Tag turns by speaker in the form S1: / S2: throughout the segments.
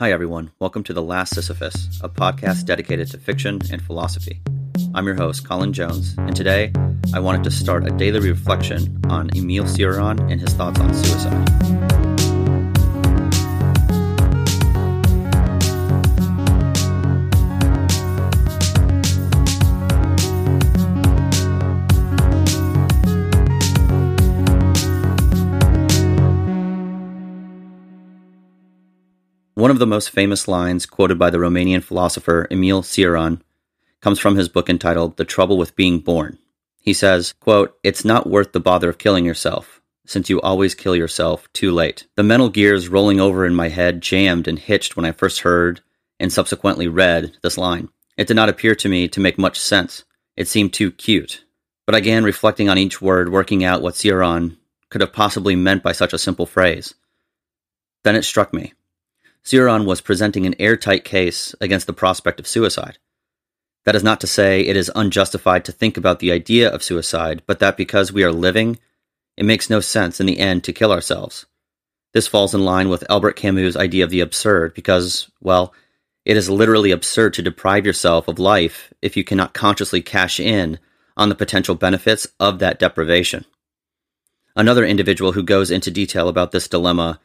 S1: Hi, everyone. Welcome to The Last Sisyphus, a podcast dedicated to fiction and philosophy. I'm your host, Collin Jones, and today I wanted to start a daily reflection on Emil Cioran and his thoughts on suicide. One of the most famous lines quoted by the Romanian philosopher Emil Cioran comes from his book entitled The Trouble with Being Born. He says, quote, It's not worth the bother of killing yourself, since you always kill yourself too late. The mental gears rolling over in my head jammed and hitched when I first heard and subsequently read this line. It did not appear to me to make much sense. It seemed too cute. But began reflecting on each word, working out what Cioran could have possibly meant by such a simple phrase. Then it struck me. Cioran was presenting an airtight case against the prospect of suicide. That is not to say it is unjustified to think about the idea of suicide, but that because we are living, it makes no sense in the end to kill ourselves. This falls in line with Albert Camus' idea of the absurd because, well, it is literally absurd to deprive yourself of life if you cannot consciously cash in on the potential benefits of that deprivation. Another individual who goes into detail about this dilemma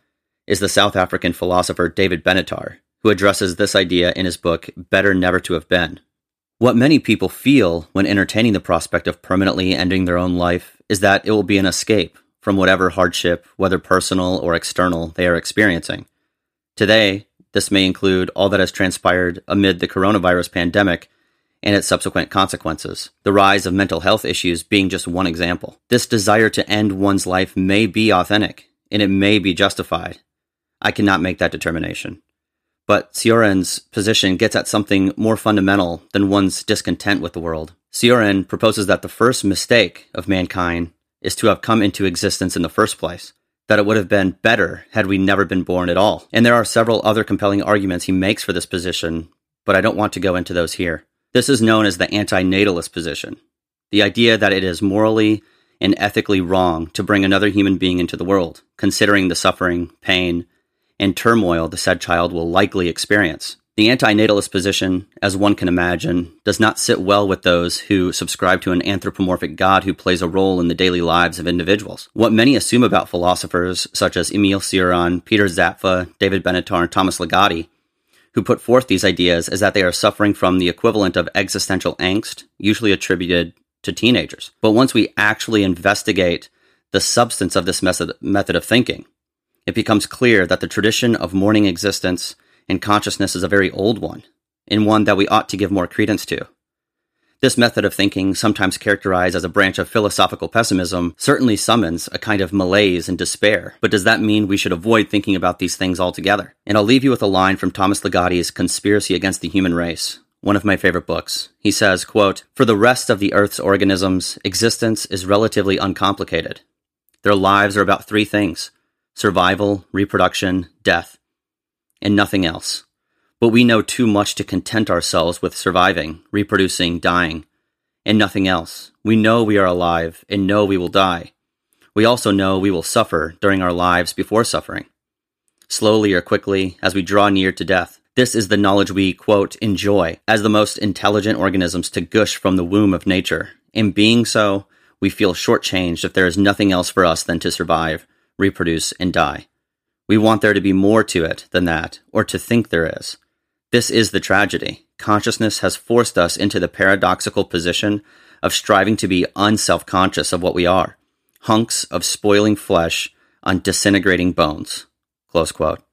S1: is the South African philosopher David Benatar, who addresses this idea in his book Better Never to Have Been. What many people feel when entertaining the prospect of permanently ending their own life is that it will be an escape from whatever hardship, whether personal or external, they are experiencing. Today, this may include all that has transpired amid the coronavirus pandemic and its subsequent consequences, the rise of mental health issues being just one example. This desire to end one's life may be authentic, and it may be justified, I cannot make that determination. But Cioran's position gets at something more fundamental than one's discontent with the world. Cioran proposes that the first mistake of mankind is to have come into existence in the first place, that it would have been better had we never been born at all. And there are several other compelling arguments he makes for this position, but I don't want to go into those here. This is known as the anti-natalist position, the idea that it is morally and ethically wrong to bring another human being into the world, considering the suffering, pain, and turmoil the said child will likely experience. The antinatalist position, as one can imagine, does not sit well with those who subscribe to an anthropomorphic God who plays a role in the daily lives of individuals. What many assume about philosophers such as Emil Cioran, Peter Zapffe, David Benatar, and Thomas Ligotti, who put forth these ideas, is that they are suffering from the equivalent of existential angst, usually attributed to teenagers. But once we actually investigate the substance of this method, method of thinking, it becomes clear that the tradition of mourning existence and consciousness is a very old one, and one that we ought to give more credence to. This method of thinking, sometimes characterized as a branch of philosophical pessimism, certainly summons a kind of malaise and despair. But does that mean we should avoid thinking about these things altogether? And I'll leave you with a line from Thomas Ligotti's Conspiracy Against the Human Race, one of my favorite books. He says, quote, For the rest of the Earth's organisms, existence is relatively uncomplicated. Their lives are about three things survival, reproduction, death, and nothing else. But we know too much to content ourselves with surviving, reproducing, dying, and nothing else. We know we are alive and know we will die. We also know we will suffer during our lives before suffering. Slowly or quickly, as we draw near to death. This is the knowledge we, quote, enjoy as the most intelligent organisms to gush from the womb of nature. In being so, we feel shortchanged if there is nothing else for us than to survive, reproduce, and die. We want there to be more to it than that, or to think there is. This is the tragedy. Consciousness has forced us into the paradoxical position of striving to be unself conscious of what we are hunks of spoiling flesh on disintegrating bones. Close quote.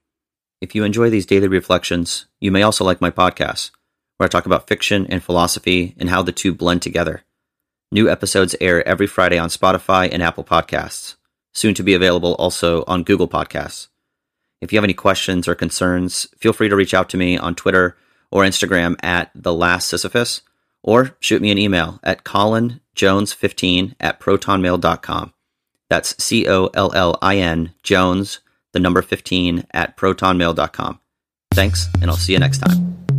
S1: If you enjoy these daily reflections, you may also like my podcast, where I talk about fiction and philosophy and how the two blend together. New episodes air every Friday on Spotify and Apple Podcasts soon to be available also on Google Podcasts. If you have any questions or concerns, feel free to reach out to me on Twitter or Instagram at the last Sisyphus, or shoot me an email at collinjones15 at protonmail.com. That's C O L L I N Jones, the number 15 at protonmail.com. Thanks, and I'll see you next time.